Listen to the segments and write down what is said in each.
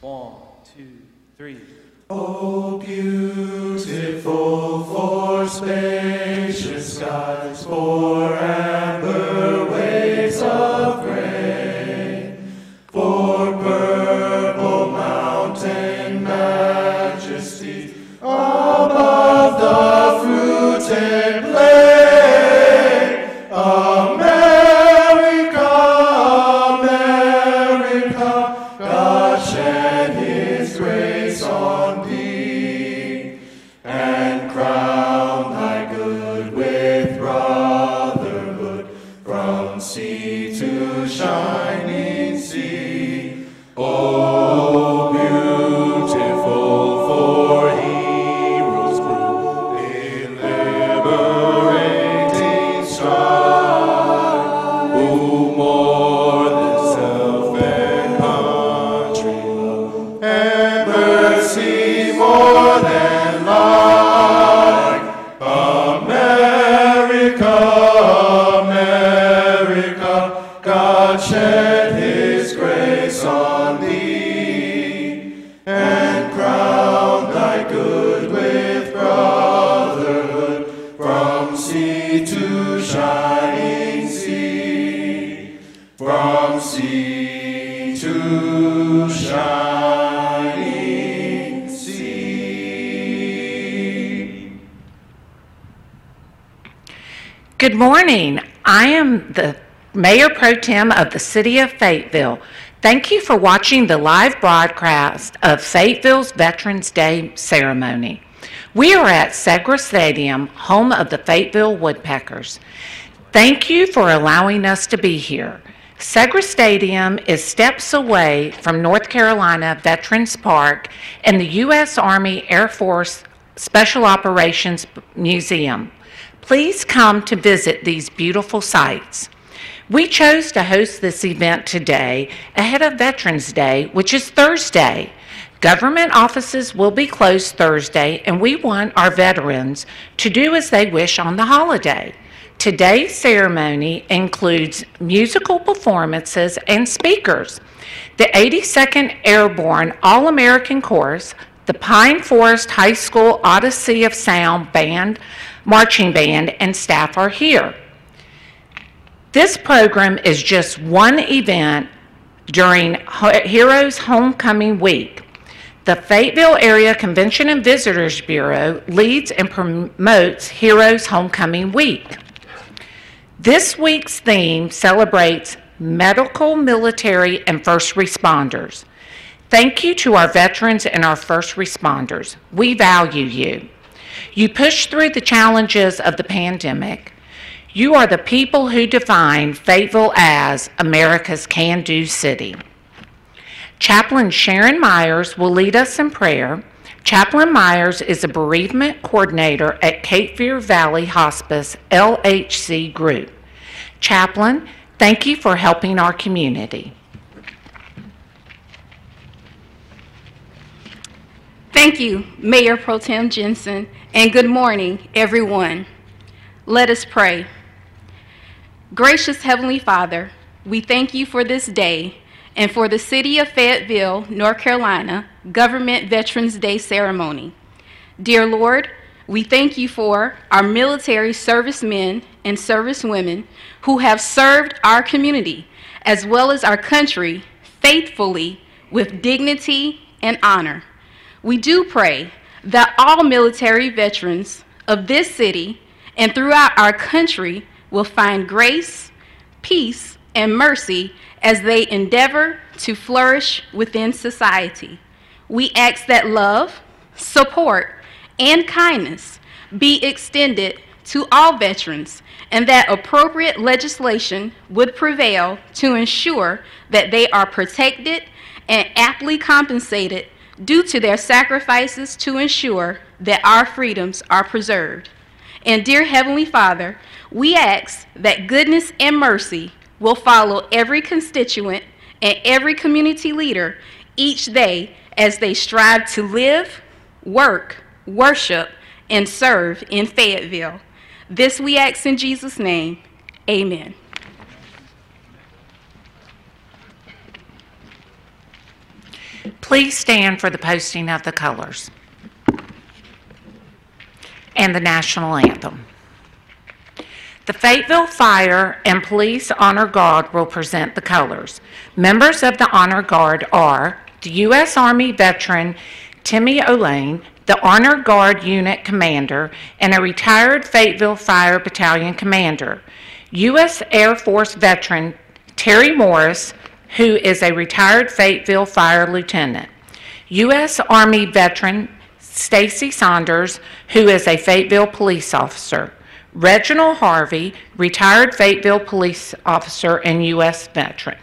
One, two, three. Oh, beautiful for spacious skies, for morning. I am the Mayor Pro Tem of the City of Fayetteville. Thank you for watching the live broadcast of Fayetteville's Veterans Day ceremony. We are at Segra Stadium, home of the Fayetteville Woodpeckers. Thank you for allowing us to be here. Segra Stadium is steps away from North Carolina Veterans Park and the U.S. Army Air Force Special Operations Museum. Please come to visit these beautiful sites. We chose to host this event today ahead of Veterans Day, which is Thursday. Government offices will be closed Thursday, and we want our veterans to do as they wish on the holiday. Today's ceremony includes musical performances and speakers. The 82nd Airborne All American Chorus, the Pine Forest High School Odyssey of Sound Band, Marching Band, and staff are here. This program is just one event during Heroes Homecoming Week. The Fayetteville Area Convention and Visitors Bureau leads and promotes Heroes Homecoming Week. This week's theme celebrates medical, military, and first responders. Thank you to our veterans and our first responders. We value you. You push through the challenges of the pandemic. You are the people who define Fayetteville as America's can do city. Chaplain Sharon Myers will lead us in prayer. Chaplain Myers is a bereavement coordinator at Cape Fear Valley Hospice LHC Group. Chaplain, thank you for helping our community. Thank you, Mayor Pro Tem Jensen, and good morning, everyone. Let us pray. Gracious Heavenly Father, we thank you for this day and for the City of Fayetteville, North Carolina Government Veterans Day ceremony. Dear Lord, we thank you for our military servicemen and servicewomen who have served our community as well as our country faithfully with dignity and honor. We do pray that all military veterans of this city and throughout our country will find grace, peace, and mercy as they endeavor to flourish within society. We ask that love, support, and kindness be extended to all veterans and that appropriate legislation would prevail to ensure that they are protected and aptly compensated due to their sacrifices to ensure that our freedoms are preserved. And dear Heavenly Father, we ask that goodness and mercy will follow every constituent and every community leader each day as they strive to live, work, worship, and serve in Fayetteville. This we ask in Jesus' name. Amen. Please stand for the posting of the colors and the national anthem. The Fayetteville Fire and Police Honor Guard will present the colors. Members of the Honor Guard are the U.S. Army veteran Timmy Olane, the Honor Guard Unit Commander, and a retired Fayetteville Fire Battalion Commander. U.S. Air Force veteran Terry Morris, who is a retired Fayetteville Fire Lieutenant. U.S. Army veteran Stacy Saunders, who is a Fayetteville police officer. Reginald Harvey, retired Fayetteville police officer and U.S. veteran.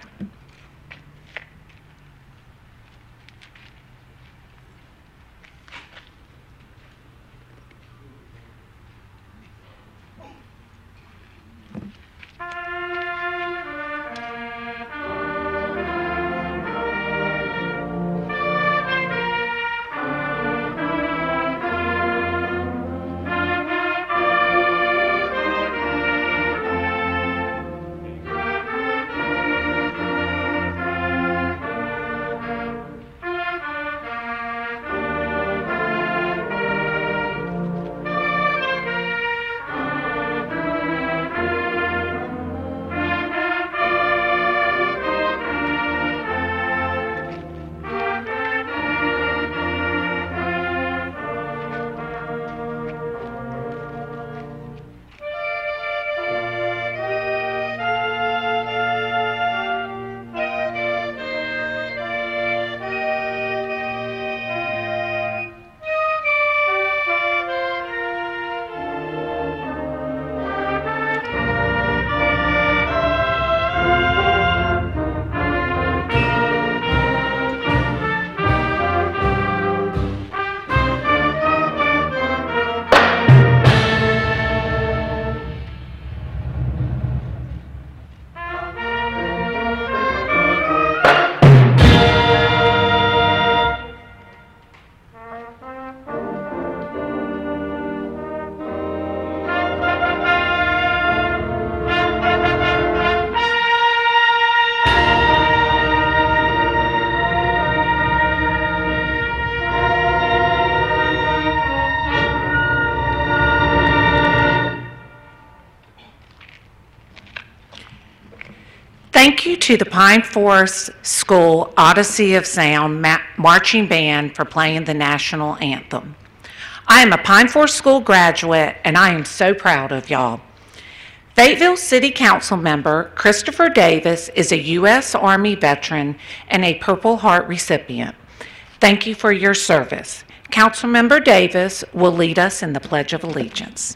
Thank you to the Pine Forest School Odyssey of Sound Ma- Marching Band for playing the national anthem. I am a Pine Forest School graduate, and I am so proud of y'all. Fayetteville City Council member Christopher Davis is a U.S. Army veteran and a Purple Heart recipient. Thank you for your service. Councilmember Davis will lead us in the Pledge of Allegiance.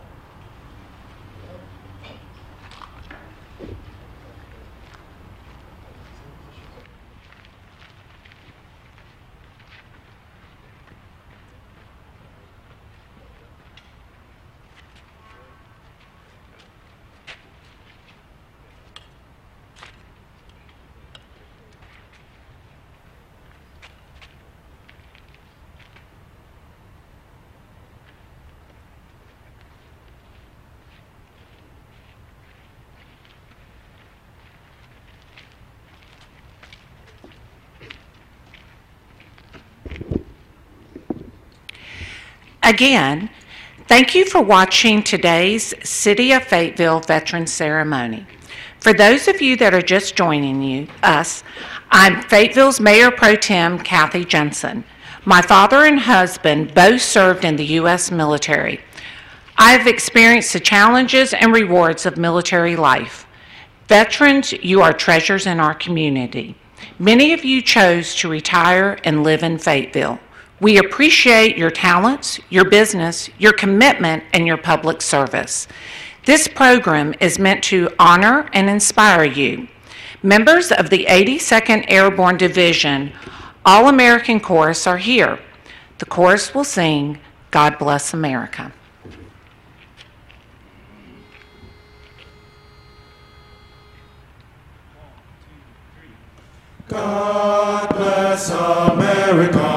Again, thank you for watching today's City of Fayetteville Veterans Ceremony. For those of you that are just joining you, us, I'm Fayetteville's Mayor Pro Tem Kathy Jensen. My father and husband both served in the U.S. military. I have experienced the challenges and rewards of military life. Veterans, you are treasures in our community. Many of you chose to retire and live in Fayetteville. We appreciate your talents, your business, your commitment, and your public service. This program is meant to honor and inspire you. Members of the 82nd Airborne Division All-American Chorus are here. The chorus will sing God Bless America. God bless America,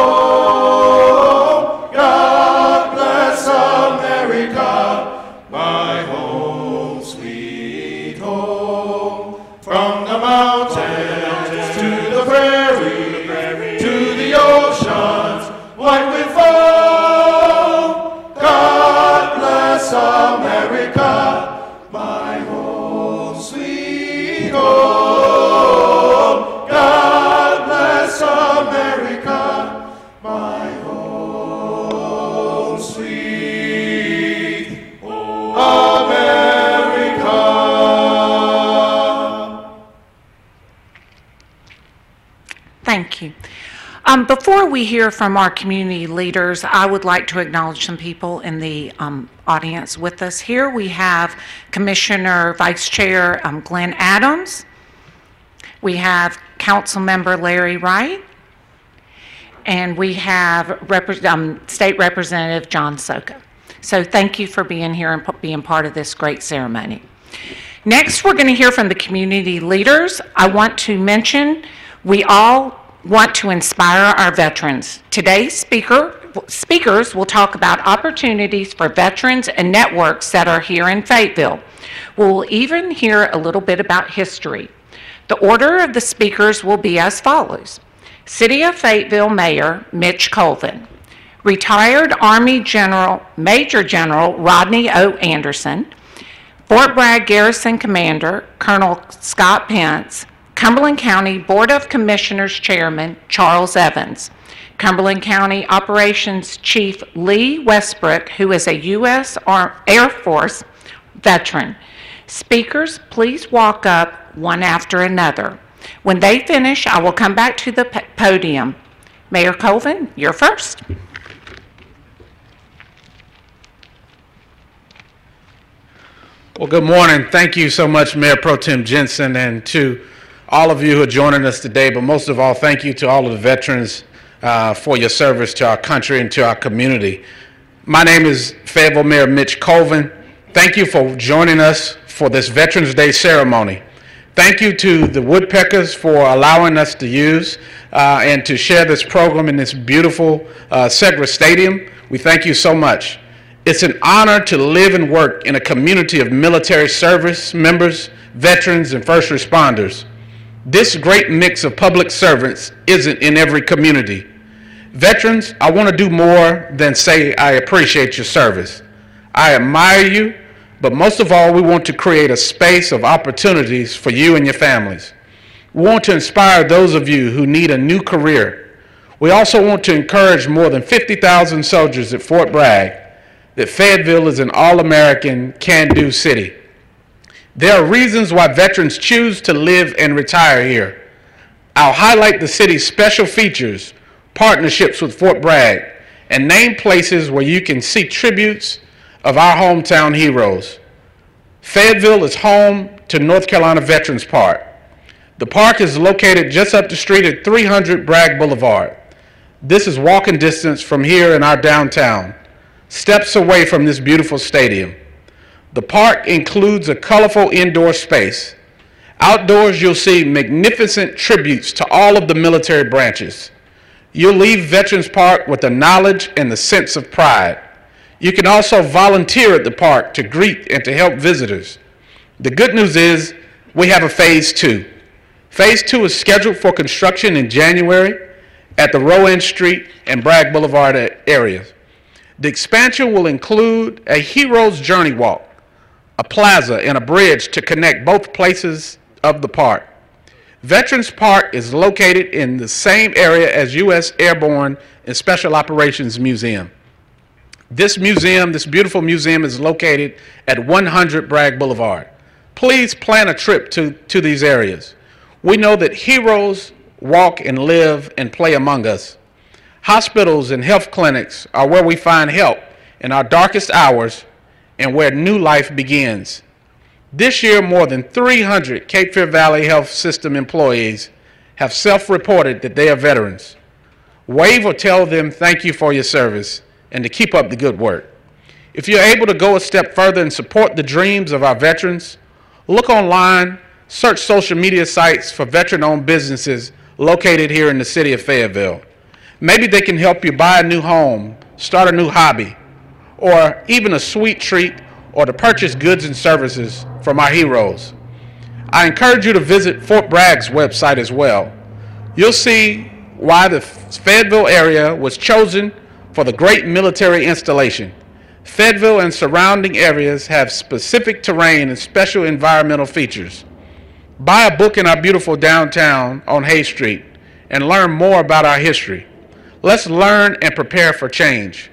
Senhor. Before we hear from our community leaders, I would like to acknowledge some people in the um, audience with us. Here we have Commissioner Vice Chair um, Glenn Adams. We have Council Member Larry Wright. And we have Repre- um, State Representative John Szoka. So thank you for being here and being part of this great ceremony. Next, we're going to hear from the community leaders. I want to mention, we all want to inspire our veterans. Today's speaker, speakers will talk about opportunities for veterans and networks that are here in Fayetteville. We'll even hear a little bit about history. The order of the speakers will be as follows. City of Fayetteville Mayor Mitch Colvin. Retired Army General, Major General Rodney O. Anderson. Fort Bragg Garrison Commander Colonel Scott Pence, Cumberland County Board of Commissioners Chairman Charles Evans, Cumberland County Operations Chief Lee Westbrook, who is a U.S. Air Force veteran. Speakers, please walk up one after another. When they finish, I will come back to the podium. Mayor Colvin, you're first. Well, good morning. Thank you so much, Mayor Pro Tem Jensen, and to all of you who are joining us today. But most of all, thank you to all of the veterans uh, for your service to our country and to our community. My name is Fayetteville Mayor Mitch Colvin. Thank you for joining us for this Veterans Day ceremony. Thank you to the Woodpeckers for allowing us to use uh, and to share this program in this beautiful uh, Segra Stadium. We thank you so much. It's an honor to live and work in a community of military service members, veterans, and first responders. This great mix of public servants isn't in every community. Veterans, I want to do more than say I appreciate your service. I admire you, but most of all, we want to create a space of opportunities for you and your families. We want to inspire those of you who need a new career. We also want to encourage more than 50,000 soldiers at Fort Bragg that Fayetteville is an all American, can do city. There are reasons why veterans choose to live and retire here. I'll highlight the city's special features, partnerships with Fort Bragg, and name places where you can see tributes of our hometown heroes. Fayetteville is home to North Carolina Veterans Park. The park is located just up the street at 300 Bragg Boulevard. This is walking distance from here in our downtown, steps away from this beautiful stadium. The park includes a colorful indoor space. Outdoors, you'll see magnificent tributes to all of the military branches. You'll leave Veterans Park with the knowledge and the sense of pride. You can also volunteer at the park to greet and to help visitors. The good news is we have a phase two. Phase two is scheduled for construction in January at the Rowan Street and Bragg Boulevard areas. The expansion will include a Hero's Journey Walk, a plaza, and a bridge to connect both places of the park. Veterans Park is located in the same area as U.S. Airborne and Special Operations Museum. This museum, this beautiful museum, is located at 100 Bragg Boulevard. Please plan a trip to, to these areas. We know that heroes walk and live and play among us. Hospitals and health clinics are where we find help in our darkest hours and where new life begins. This year, more than 300 Cape Fear Valley Health System employees have self reported that they are veterans. Wave or tell them thank you for your service and to keep up the good work. If you're able to go a step further and support the dreams of our veterans, look online, search social media sites for veteran owned businesses located here in the city of Fayetteville. Maybe they can help you buy a new home, start a new hobby, or even a sweet treat, or to purchase goods and services from our heroes. I encourage you to visit Fort Bragg's website as well. You'll see why the Fayetteville area was chosen for the great military installation. Fayetteville and surrounding areas have specific terrain and special environmental features. Buy a book in our beautiful downtown on Hay Street and learn more about our history. Let's learn and prepare for change.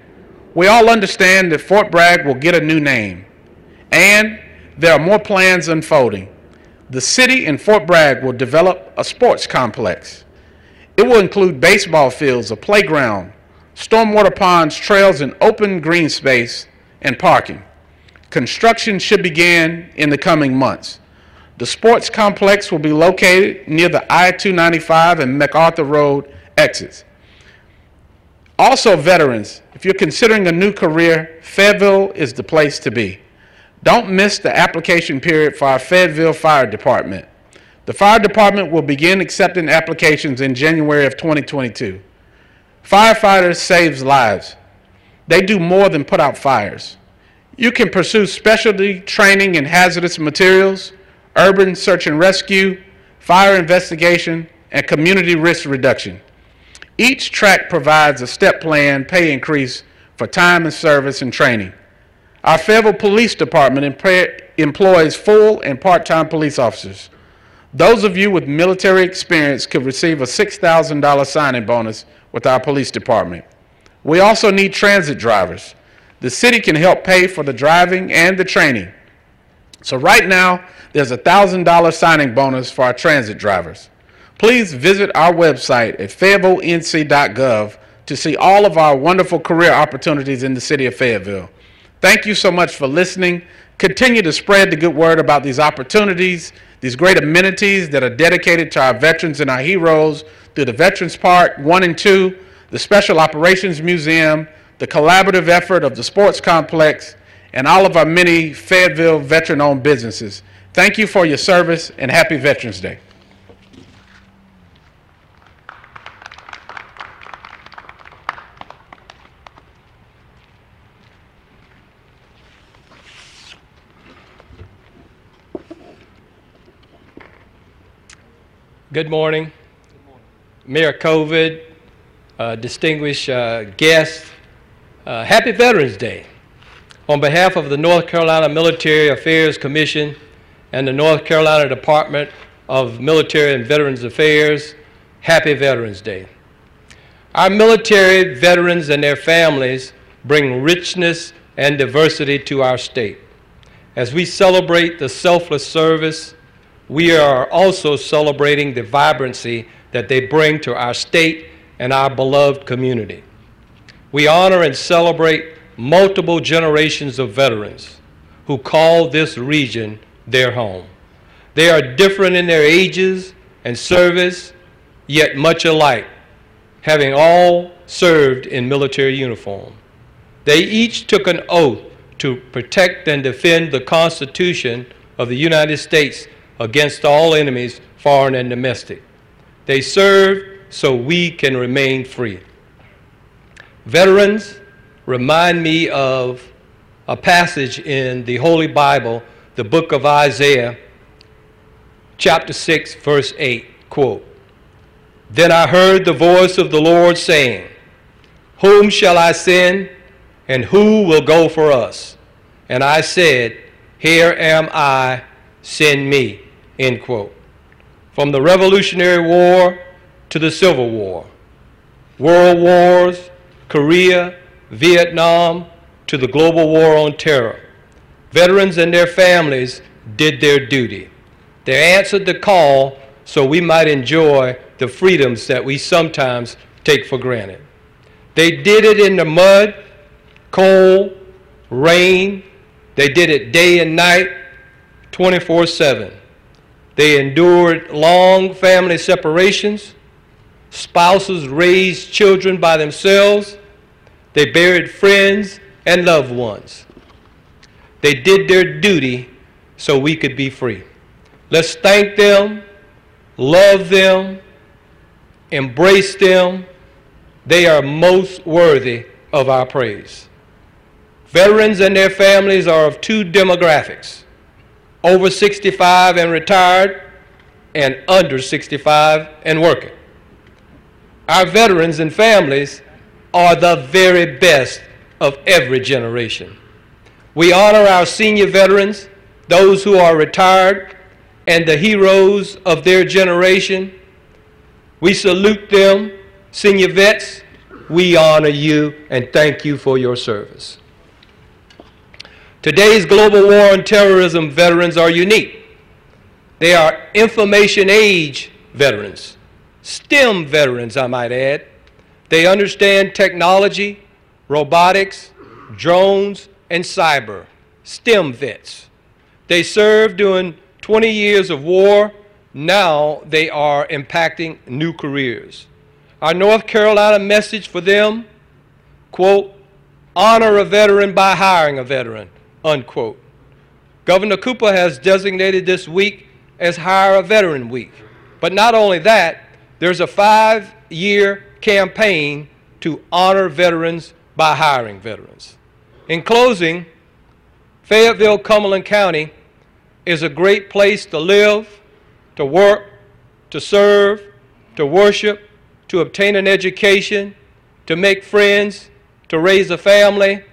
We all understand that Fort Bragg will get a new name, and there are more plans unfolding. The city and Fort Bragg will develop a sports complex. It will include baseball fields, a playground, stormwater ponds, trails, and open green space and parking. Construction should begin in the coming months. The sports complex will be located near the I 295 and MacArthur Road exits. Also, veterans, if you're considering a new career, Fayetteville is the place to be. Don't miss the application period for our Fayetteville Fire Department. The fire department will begin accepting applications in January of 2022. Firefighters saves lives. They do more than put out fires. You can pursue specialty training in hazardous materials, urban search and rescue, fire investigation, and community risk reduction. Each track provides a step plan pay increase for time and service and training. Our Fayetteville Police Department employ- employs full and part time police officers. Those of you with military experience could receive a $6,000 signing bonus with our police department. We also need transit drivers. The city can help pay for the driving and the training. So, right now, there's a $1,000 signing bonus for our transit drivers. Please visit our website at fayetteville.nc.gov to see all of our wonderful career opportunities in the city of Fayetteville. Thank you so much for listening. Continue to spread the good word about these opportunities, these great amenities that are dedicated to our veterans and our heroes through the Veterans Park 1 and 2, the Special Operations Museum, the collaborative effort of the sports complex, and all of our many Fayetteville veteran owned businesses. Thank you for your service and happy Veterans Day. Good morning. Good morning. Mayor Colvin, uh, distinguished uh, guests, uh, happy Veterans Day. On behalf of the North Carolina Military Affairs Commission and the North Carolina Department of Military and Veterans Affairs, happy Veterans Day. Our military veterans and their families bring richness and diversity to our state. As we celebrate the selfless service, we are also celebrating the vibrancy that they bring to our state and our beloved community. We honor and celebrate multiple generations of veterans who call this region their home. They are different in their ages and service, yet much alike, having all served in military uniform. They each took an oath to protect and defend the Constitution of the United States against all enemies, foreign and domestic. They served so we can remain free. Veterans remind me of a passage in the Holy Bible, the book of Isaiah, chapter 6, verse 8. Quote, Then I heard the voice of the Lord saying, Whom shall I send, and who will go for us? And I said, Here am I, send me. End quote. From the Revolutionary War to the Civil War, World Wars, Korea, Vietnam, to the global war on terror. Veterans and their families did their duty. They answered the call so we might enjoy the freedoms that we sometimes take for granted. They did it in the mud, cold, rain. They did it day and night, 24 7. They endured long family separations. Spouses raised children by themselves. They buried friends and loved ones. They did their duty so we could be free. Let's thank them, love them, embrace them. They are most worthy of our praise. Veterans and their families are of two demographics over 65 and retired, and under 65 and working. Our veterans and families are the very best of every generation. We honor our senior veterans, those who are retired, and the heroes of their generation. We salute them, senior vets. We honor you and thank you for your service. Today's global war on terrorism veterans are unique. They are information age veterans, STEM veterans, I might add. They understand technology, robotics, drones, and cyber, STEM vets. They served during 20 years of war. Now they are impacting new careers. Our North Carolina message for them, quote, honor a veteran by hiring a veteran, unquote. Governor Cooper has designated this week as Hire a Veteran Week. But not only that, there's a five year campaign to honor veterans by hiring veterans. In closing, Fayetteville, Cumberland County is a great place to live, to work, to serve, to worship, to obtain an education, to make friends, to raise a family,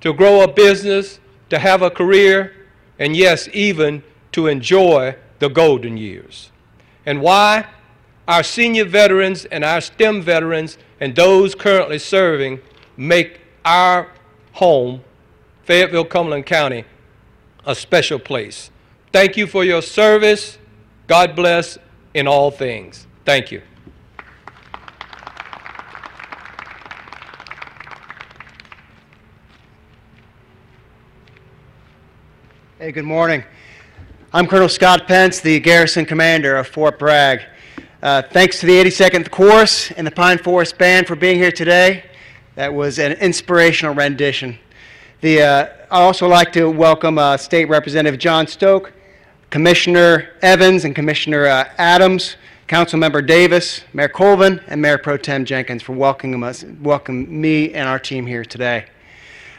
to grow a business, to have a career, and yes, even to enjoy the golden years. And why? Our senior veterans and our STEM veterans and those currently serving make our home, Fayetteville, Cumberland County, a special place. Thank you for your service. God bless in all things. Thank you. Hey, good morning. I'm Colonel Scott Pence, the Garrison Commander of Fort Bragg. Uh, thanks to the 82nd Chorus and the Pine Forest Band for being here today. That was an inspirational rendition. The, uh, I also like to welcome uh, State Representative John Stoke, Commissioner Evans and Commissioner uh, Adams, Councilmember Davis, Mayor Colvin, and Mayor Pro Tem Jenkins for welcoming us, welcoming me and our team here today.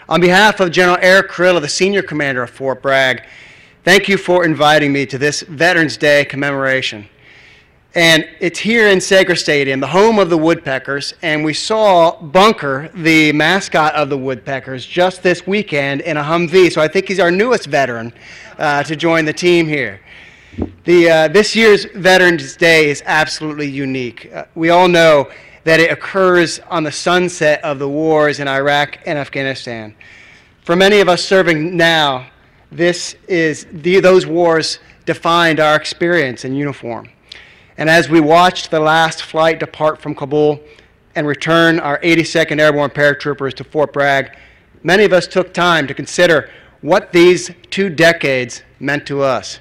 On behalf of General Erik Kurilla, the Senior Commander of Fort Bragg, thank you for inviting me to this Veterans Day commemoration. And it's here in Segra Stadium, the home of the Woodpeckers, and we saw Bunker, the mascot of the Woodpeckers, just this weekend in a Humvee. So I think he's our newest veteran uh, to join the team here. The, uh, this year's Veterans Day is absolutely unique. Uh, we all know that it occurs on the sunset of the wars in Iraq and Afghanistan. For many of us serving now, this is the, those wars defined our experience in uniform. And as we watched the last flight depart from Kabul and return our 82nd Airborne Paratroopers to Fort Bragg, many of us took time to consider what these two decades meant to us.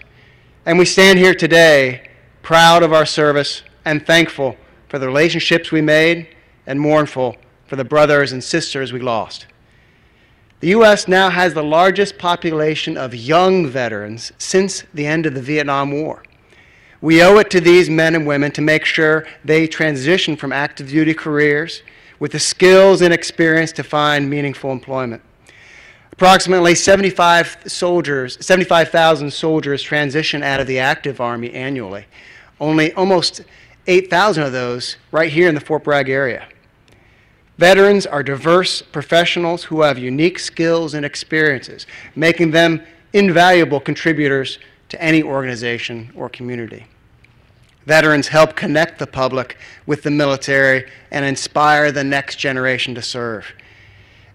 And we stand here today proud of our service and thankful for the relationships we made, and mournful for the brothers and sisters we lost. The U.S. now has the largest population of young veterans since the end of the Vietnam War. We owe it to these men and women to make sure they transition from active duty careers with the skills and experience to find meaningful employment. Approximately 75 soldiers, 75,000 soldiers transition out of the active army annually. Only almost 8,000 of those right here in the Fort Bragg area. Veterans are diverse professionals who have unique skills and experiences, making them invaluable contributors to any organization or community. Veterans help connect the public with the military and inspire the next generation to serve.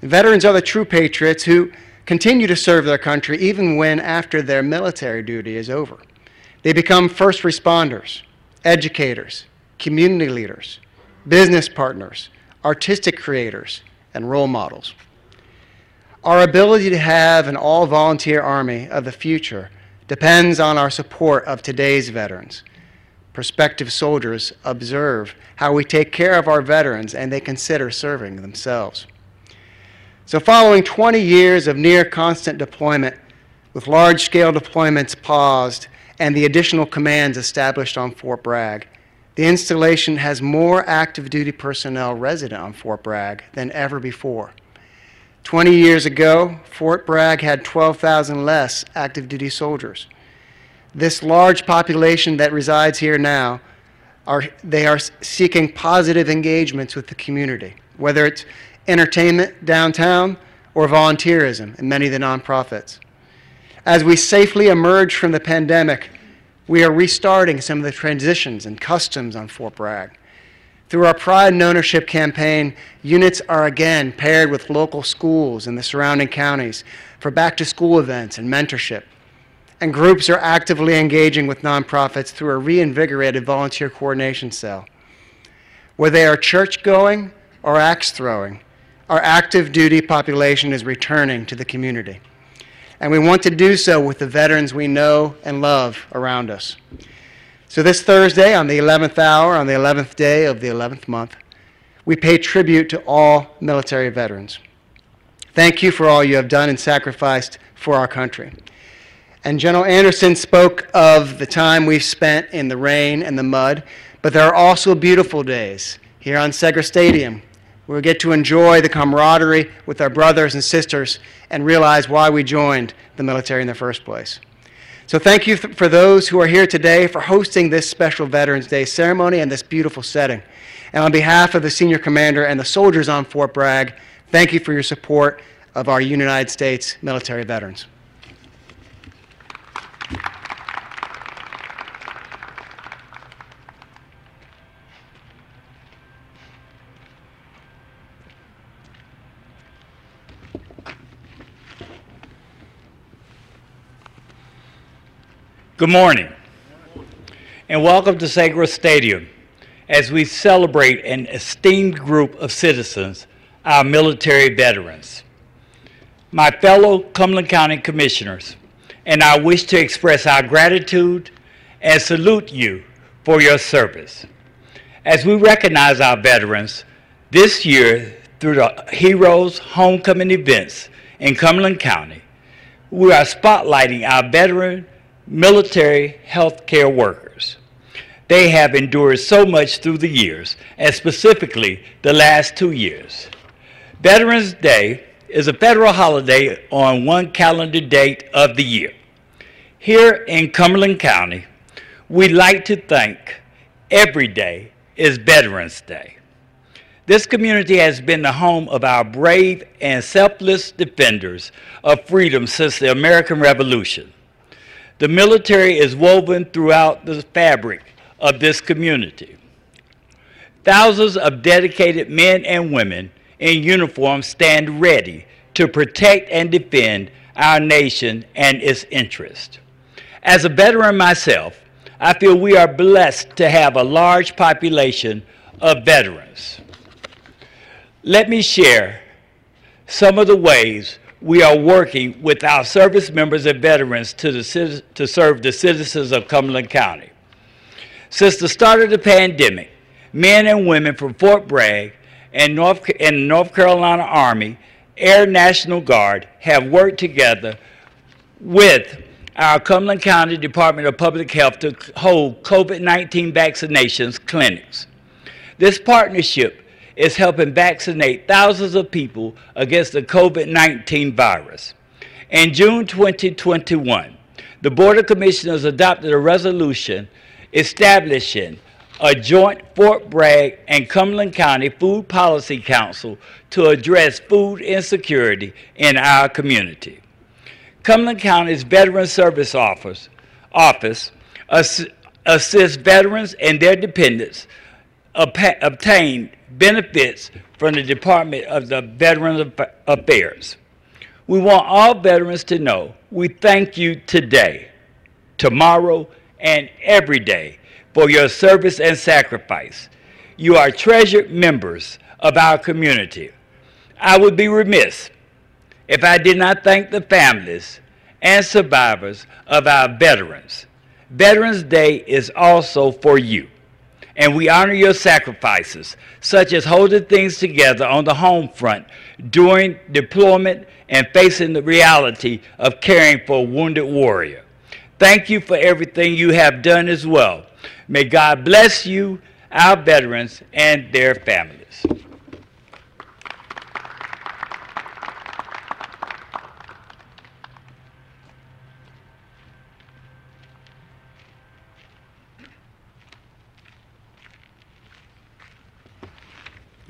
Veterans are the true patriots who continue to serve their country even when after their military duty is over. They become first responders, educators, community leaders, business partners, artistic creators, and role models. Our ability to have an all volunteer army of the future depends on our support of today's veterans. Prospective soldiers observe how we take care of our veterans and they consider serving themselves. So, following 20 years of near constant deployment, with large scale deployments paused and the additional commands established on Fort Bragg, the installation has more active duty personnel resident on Fort Bragg than ever before. 20 years ago, Fort Bragg had 12,000 less active duty soldiers. This large population that resides here now, are, they are seeking positive engagements with the community, whether it's entertainment downtown or volunteerism in many of the nonprofits. As we safely emerge from the pandemic, we are restarting some of the transitions and customs on Fort Bragg. Through our Pride and Ownership campaign, units are again paired with local schools in the surrounding counties for back to school events and mentorship. And groups are actively engaging with nonprofits through a reinvigorated volunteer coordination cell. Whether they are church going or axe throwing, our active duty population is returning to the community and we want to do so with the veterans we know and love around us. So, this Thursday, on the 11th hour, on the 11th day of the 11th month, we pay tribute to all military veterans. Thank you for all you have done and sacrificed for our country. And General Anderson spoke of the time we've spent in the rain and the mud, but there are also beautiful days here on Segra Stadium we will get to enjoy the camaraderie with our brothers and sisters and realize why we joined the military in the first place. So, thank you for those who are here today for hosting this special Veterans Day ceremony and this beautiful setting. And on behalf of the senior commander and the soldiers on Fort Bragg, thank you for your support of our United States military veterans. Good morning, and welcome to Segra Stadium as we celebrate an esteemed group of citizens, our military veterans. My fellow Cumberland County Commissioners, and I wish to express our gratitude and salute you for your service. As we recognize our veterans this year through the Heroes Homecoming events in Cumberland County, we are spotlighting our veteran military healthcare workers. They have endured so much through the years, and specifically the last two years. Veterans Day is a federal holiday on one calendar date of the year. Here in Cumberland County, we like to think every day is Veterans Day. This community has been the home of our brave and selfless defenders of freedom since the American Revolution. The military is woven throughout the fabric of this community. Thousands of dedicated men and women in uniform stand ready to protect and defend our nation and its interests. As a veteran myself, I feel we are blessed to have a large population of veterans. Let me share some of the ways we are working with our service members and veterans to, the, to serve the citizens of Cumberland County. Since the start of the pandemic, men and women from Fort Bragg and North, and North Carolina Army Air National Guard have worked together with our Cumberland County Department of Public Health to hold COVID 19 vaccinations clinics. This partnership is helping vaccinate thousands of people against the COVID 19 virus. In June 2021, the Board of Commissioners adopted a resolution establishing a joint Fort Bragg and Cumberland County Food Policy Council to address food insecurity in our community. Cumberland County's Veteran Service Office, office assists veterans and their dependents obtain benefits from the Department of the Veterans Affairs. We want all veterans to know we thank you today, tomorrow, and every day for your service and sacrifice. You are treasured members of our community. I would be remiss if I did not thank the families and survivors of our veterans. Veterans Day is also for you, and we honor your sacrifices, such as holding things together on the home front during deployment and facing the reality of caring for a wounded warrior. Thank you for everything you have done as well. May God bless you, our veterans, and their families.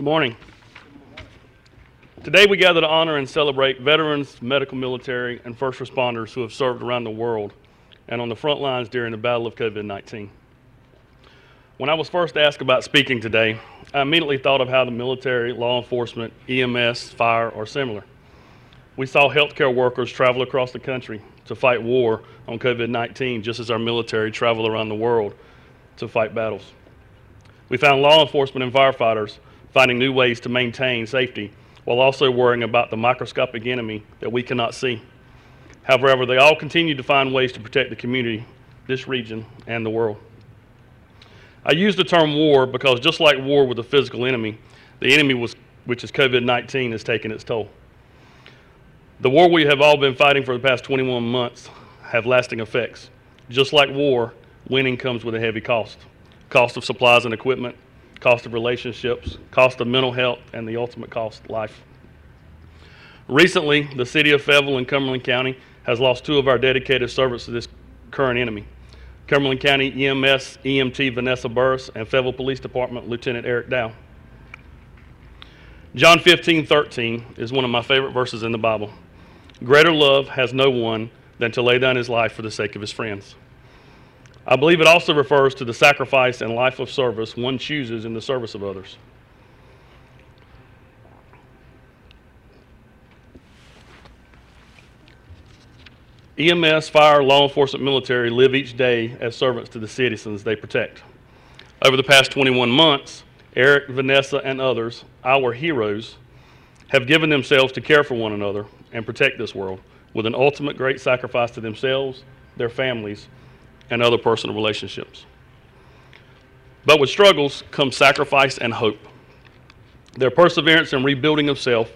Good morning. Today we gather to honor and celebrate veterans, medical, military, and first responders who have served around the world and on the front lines during the battle of COVID 19. When I was first asked about speaking today, I immediately thought of how the military, law enforcement, EMS, fire are similar. We saw healthcare workers travel across the country to fight war on COVID 19, just as our military travel around the world to fight battles. We found law enforcement and firefighters finding new ways to maintain safety while also worrying about the microscopic enemy that we cannot see. However, they all continue to find ways to protect the community, this region, and the world. I use the term war because just like war with a physical enemy, the enemy was, which is COVID-19 has taken its toll. The war we have all been fighting for the past 21 months have lasting effects. Just like war, winning comes with a heavy cost. Cost of supplies and equipment, cost of relationships, cost of mental health, and the ultimate cost, life. Recently, the city of Fayetteville and Cumberland County has lost two of our dedicated servants to this current enemy. Cumberland County EMS EMT Vanessa Burris and Fayetteville Police Department Lieutenant Eric Dow. John 15, 13 is one of my favorite verses in the Bible. Greater love has no one than to lay down his life for the sake of his friends. I believe it also refers to the sacrifice and life of service one chooses in the service of others. EMS, fire, law enforcement, military live each day as servants to the citizens they protect. Over the past 21 months, Eric, Vanessa, and others, our heroes, have given themselves to care for one another and protect this world with an ultimate great sacrifice to themselves, their families, and other personal relationships. But with struggles comes sacrifice and hope. Their perseverance and rebuilding of self,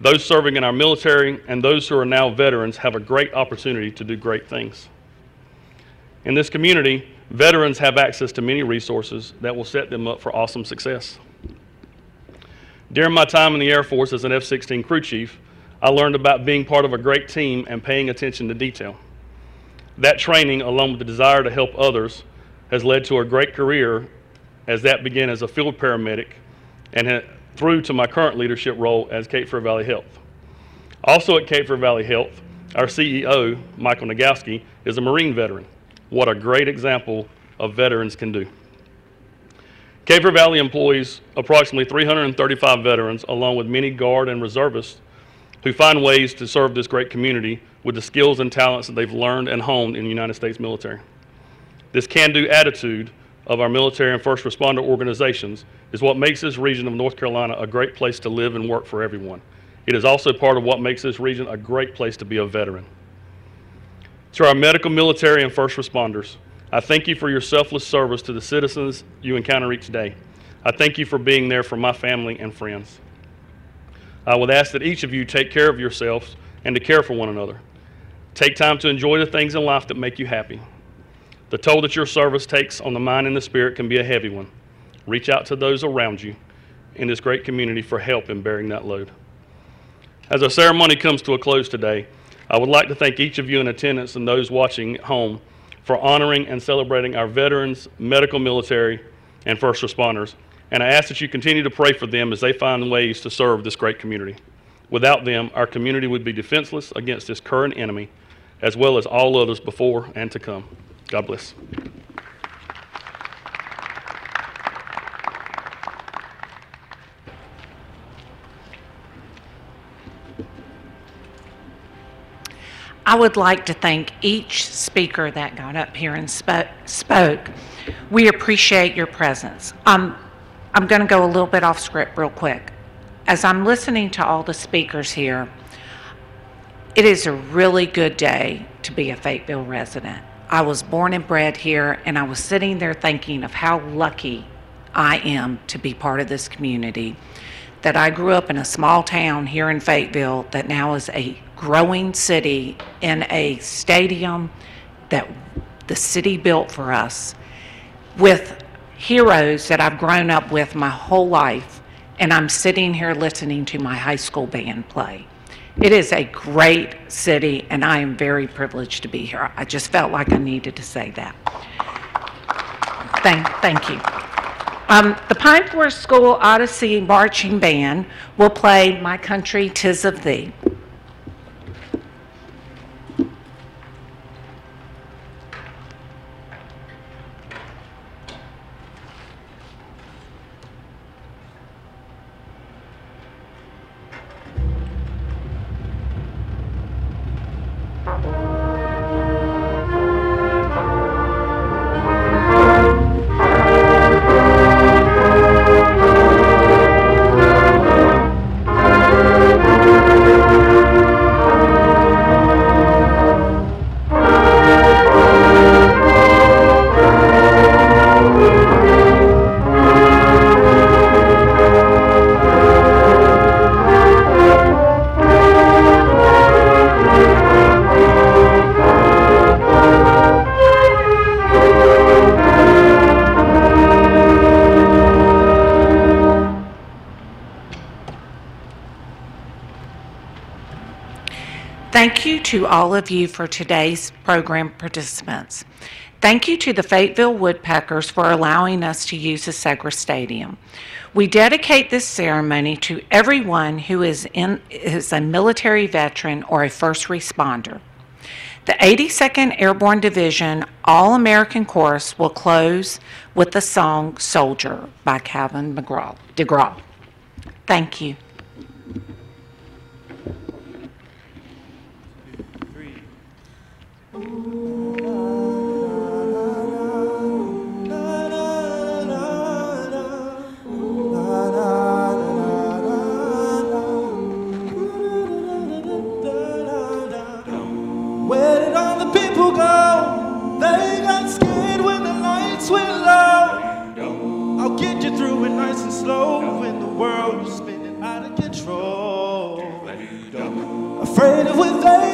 those serving in our military and those who are now veterans have a great opportunity to do great things. In this community, veterans have access to many resources that will set them up for awesome success. During my time in the Air Force as an F 16 crew chief, I learned about being part of a great team and paying attention to detail. That training, along with the desire to help others, has led to a great career as that began as a field paramedic and through to my current leadership role as Cape Fear Valley Health. Also at Cape Fear Valley Health, our CEO, Michael Nagowski, is a Marine veteran. What a great example of veterans can do. Cape Fear Valley employs approximately 335 veterans, along with many Guard and reservists who find ways to serve this great community with the skills and talents that they've learned and honed in the United States military. This can do attitude of our military and first responder organizations is what makes this region of North Carolina a great place to live and work for everyone. It is also part of what makes this region a great place to be a veteran. To our medical, military, and first responders, I thank you for your selfless service to the citizens you encounter each day. I thank you for being there for my family and friends. I would ask that each of you take care of yourselves and to care for one another. Take time to enjoy the things in life that make you happy. The toll that your service takes on the mind and the spirit can be a heavy one. Reach out to those around you in this great community for help in bearing that load. As our ceremony comes to a close today, I would like to thank each of you in attendance and those watching at home for honoring and celebrating our veterans, medical, military, and first responders. And I ask that you continue to pray for them as they find ways to serve this great community. Without them, our community would be defenseless against this current enemy, as well as all others before and to come. God bless. I would like to thank each speaker that got up here and spoke. We appreciate your presence. Um, I'm going to go a little bit off script real quick. As I'm listening to all the speakers here, it is a really good day to be a Fayetteville resident. I was born and bred here, and I was sitting there thinking of how lucky I am to be part of this community. That I grew up in a small town here in Fayetteville that now is a growing city in a stadium that the city built for us with heroes that I've grown up with my whole life, and I'm sitting here listening to my high school band play. It is a great city, and I am very privileged to be here. I just felt like I needed to say that. Thank, thank you. Um, the Pine Forest School Odyssey Marching Band will play My Country, Tis of Thee. Thank you to all of you for today's program participants. Thank you to the Fayetteville Woodpeckers for allowing us to use the Segra Stadium. We dedicate this ceremony to everyone who is, in, is a military veteran or a first responder. The 82nd Airborne Division All American Chorus will close with the song Soldier by Calvin McGraw, DeGraw. Thank you. Slow when the world is spinning out of control. Afraid of what they